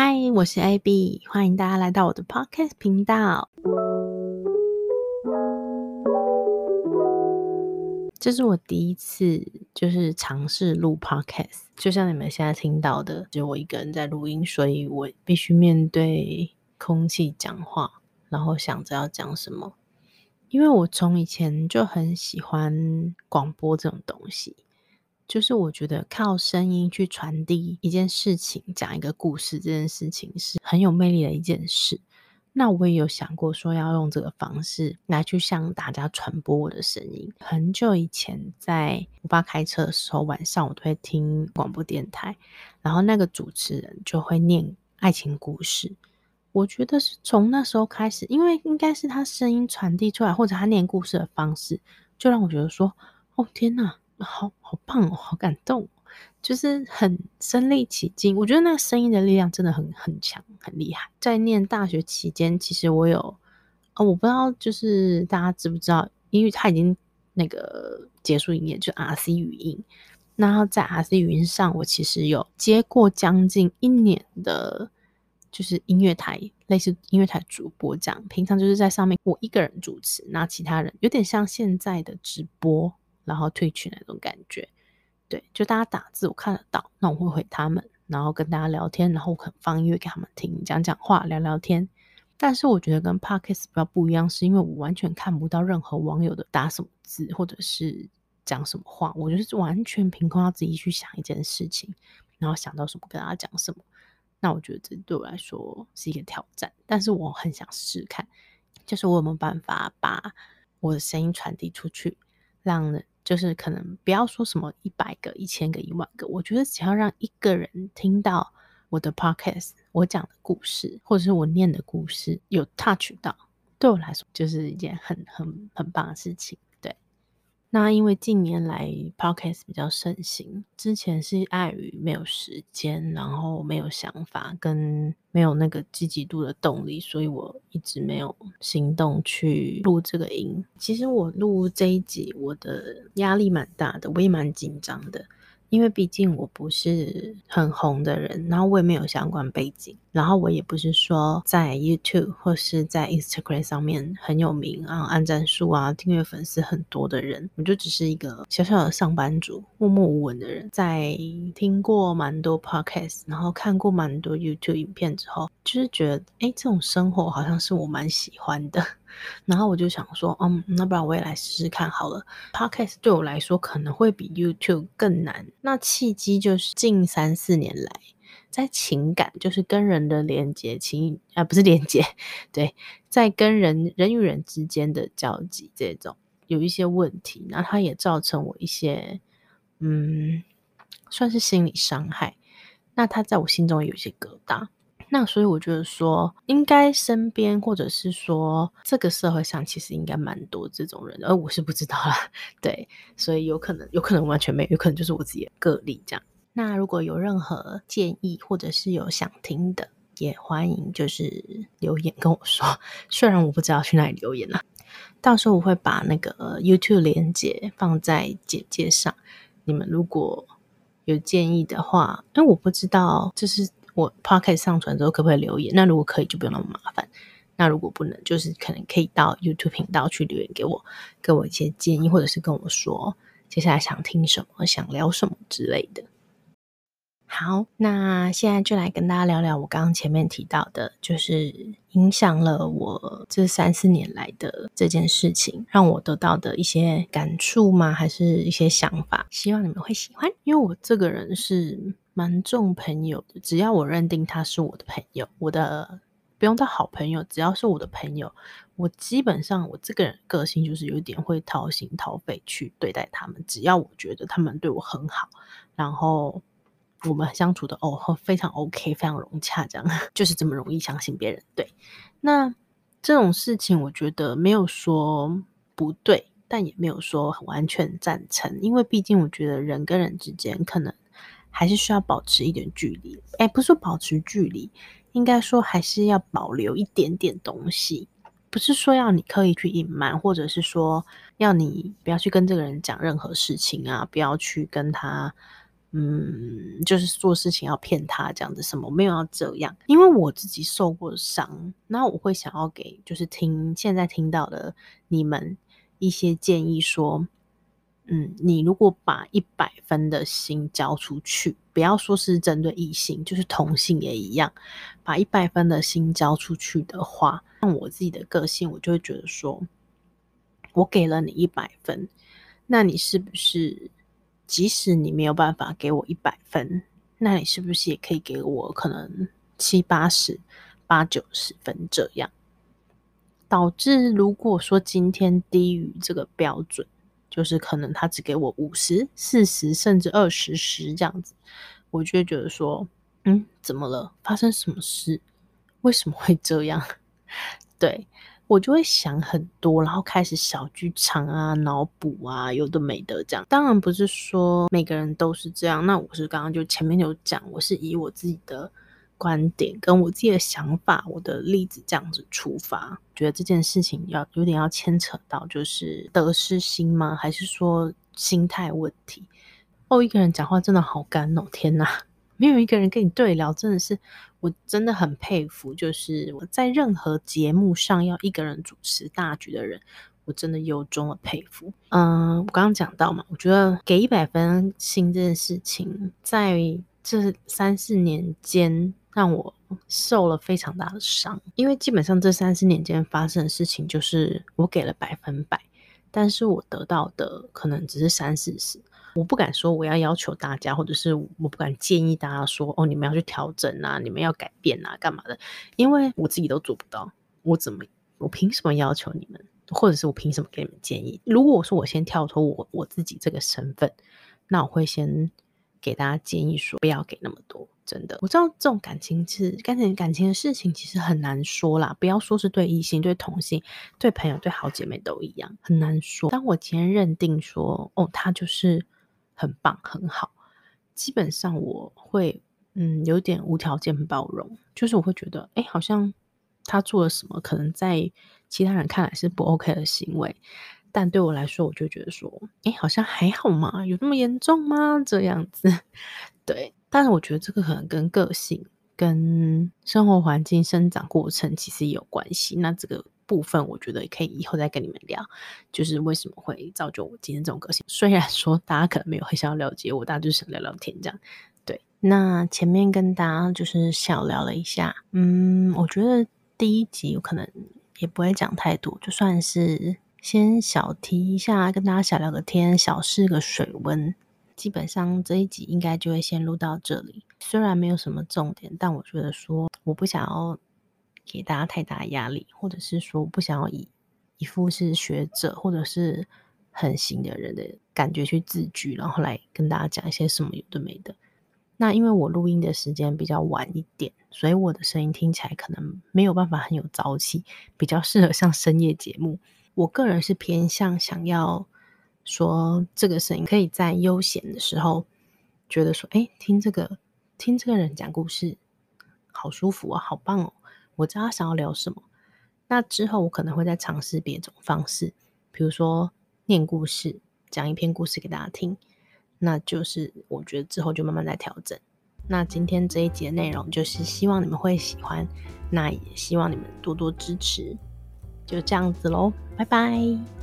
嗨，我是 AB，欢迎大家来到我的 Podcast 频道。这是我第一次就是尝试录 Podcast，就像你们现在听到的，只有我一个人在录音，所以我必须面对空气讲话，然后想着要讲什么。因为我从以前就很喜欢广播这种东西。就是我觉得靠声音去传递一件事情、讲一个故事，这件事情是很有魅力的一件事。那我也有想过说要用这个方式来去向大家传播我的声音。很久以前，在我爸开车的时候，晚上我都会听广播电台，然后那个主持人就会念爱情故事。我觉得是从那时候开始，因为应该是他声音传递出来，或者他念故事的方式，就让我觉得说：“哦，天哪！”好好棒哦，好感动，就是很身临其境。我觉得那个声音的力量真的很很强，很厉害。在念大学期间，其实我有，哦，我不知道，就是大家知不知道，因为他已经那个结束营业，就 R C 语音。然后在 R C 语音上，我其实有接过将近一年的，就是音乐台，类似音乐台主播这样。平常就是在上面我一个人主持，那其他人有点像现在的直播。然后退群那种感觉，对，就大家打字我看得到，那我会回他们，然后跟大家聊天，然后可能放音乐给他们听，讲讲话，聊聊天。但是我觉得跟 podcast 比较不一样，是因为我完全看不到任何网友的打什么字或者是讲什么话，我就是完全凭空要自己去想一件事情，然后想到什么跟大家讲什么。那我觉得这对我来说是一个挑战，但是我很想试试看，就是我有没有办法把我的声音传递出去，让。就是可能不要说什么一百个、一千个、一万个，我觉得只要让一个人听到我的 podcast，我讲的故事或者是我念的故事有 touch 到，对我来说就是一件很很很棒的事情。那因为近年来 podcast 比较盛行，之前是碍于没有时间，然后没有想法，跟没有那个积极度的动力，所以我一直没有行动去录这个音。其实我录这一集，我的压力蛮大的，我也蛮紧张的。因为毕竟我不是很红的人，然后我也没有相关背景，然后我也不是说在 YouTube 或是在 Instagram 上面很有名啊，按赞数啊，订阅粉丝很多的人，我就只是一个小小的上班族，默默无闻的人。在听过蛮多 Podcast，然后看过蛮多 YouTube 影片之后，就是觉得，哎，这种生活好像是我蛮喜欢的。然后我就想说，嗯，那不然我也来试试看好了。Podcast 对我来说可能会比 YouTube 更难。那契机就是近三四年来，在情感，就是跟人的连接，情啊不是连接，对，在跟人人与人之间的交集这种有一些问题，那它也造成我一些，嗯，算是心理伤害。那它在我心中有些疙瘩。那所以我觉得说，应该身边或者是说这个社会上，其实应该蛮多这种人，而我是不知道啦。对，所以有可能，有可能完全没有，有可能就是我自己的个例这样。那如果有任何建议，或者是有想听的，也欢迎就是留言跟我说。虽然我不知道去哪里留言啦，到时候我会把那个 YouTube 连接放在简介上。你们如果有建议的话，因为我不知道就是。我 podcast 上传之后可不可以留言？那如果可以，就不用那么麻烦。那如果不能，就是可能可以到 YouTube 频道去留言给我，给我一些建议，或者是跟我说接下来想听什么、想聊什么之类的。好，那现在就来跟大家聊聊我刚刚前面提到的，就是影响了我这三四年来的这件事情，让我得到的一些感触吗？还是一些想法？希望你们会喜欢，因为我这个人是。蛮重朋友的，只要我认定他是我的朋友，我的不用到好朋友，只要是我的朋友，我基本上我这个人个性就是有点会掏心掏肺去对待他们。只要我觉得他们对我很好，然后我们相处的哦非常 OK，非常融洽，这样 就是这么容易相信别人。对，那这种事情我觉得没有说不对，但也没有说完全赞成，因为毕竟我觉得人跟人之间可能。还是需要保持一点距离，哎，不是说保持距离，应该说还是要保留一点点东西，不是说要你刻意去隐瞒，或者是说要你不要去跟这个人讲任何事情啊，不要去跟他嗯，就是做事情要骗他这样子，什么没有要这样，因为我自己受过伤，那我会想要给就是听现在听到的你们一些建议，说，嗯，你如果把一百分的心交出去，不要说是针对异性，就是同性也一样，把一百分的心交出去的话，像我自己的个性，我就会觉得说，我给了你一百分，那你是不是？即使你没有办法给我一百分，那你是不是也可以给我可能七八十、八九十分这样？导致如果说今天低于这个标准，就是可能他只给我五十、四十，甚至二十十这样子，我就会觉得说，嗯，怎么了？发生什么事？为什么会这样？对。我就会想很多，然后开始小剧场啊、脑补啊，有的没的这样。当然不是说每个人都是这样。那我是刚刚就前面有讲，我是以我自己的观点跟我自己的想法、我的例子这样子出发，觉得这件事情要有点要牵扯到就是得失心吗？还是说心态问题？哦，一个人讲话真的好干哦，天哪！没有一个人跟你对聊，真的是我真的很佩服。就是我在任何节目上要一个人主持大局的人，我真的由衷的佩服。嗯，我刚刚讲到嘛，我觉得给一百分心这件事情，在这三四年间让我受了非常大的伤。因为基本上这三四年间发生的事情，就是我给了百分百，但是我得到的可能只是三四十。我不敢说我要要求大家，或者是我不敢建议大家说哦，你们要去调整啊，你们要改变啊，干嘛的？因为我自己都做不到，我怎么，我凭什么要求你们，或者是我凭什么给你们建议？如果我说我先跳脱我我自己这个身份，那我会先给大家建议说不要给那么多。真的，我知道这种感情是感情感情的事情，其实很难说啦。不要说是对异性、对同性、对朋友、对好姐妹都一样，很难说。当我今天认定说哦，他就是。很棒，很好。基本上我会，嗯，有点无条件包容，就是我会觉得，哎，好像他做了什么，可能在其他人看来是不 OK 的行为，但对我来说，我就觉得说，哎，好像还好嘛，有那么严重吗？这样子，对。但是我觉得这个可能跟个性、跟生活环境、生长过程其实也有关系。那这个。部分我觉得可以以后再跟你们聊，就是为什么会造就我今天这种个性。虽然说大家可能没有很想要了解我，大家就是想聊聊天这样。对，那前面跟大家就是小聊了一下，嗯，我觉得第一集有可能也不会讲太多，就算是先小提一下，跟大家小聊个天，小试个水温。基本上这一集应该就会先录到这里，虽然没有什么重点，但我觉得说我不想要。给大家太大压力，或者是说不想要以一副是学者或者是很行的人的感觉去自居，然后来跟大家讲一些什么有的没的。那因为我录音的时间比较晚一点，所以我的声音听起来可能没有办法很有朝气，比较适合上深夜节目。我个人是偏向想要说这个声音可以在悠闲的时候觉得说，哎，听这个听这个人讲故事好舒服啊，好棒哦。我知道他想要聊什么，那之后我可能会再尝试别种方式，比如说念故事，讲一篇故事给大家听，那就是我觉得之后就慢慢在调整。那今天这一集的内容就是希望你们会喜欢，那也希望你们多多支持，就这样子喽，拜拜。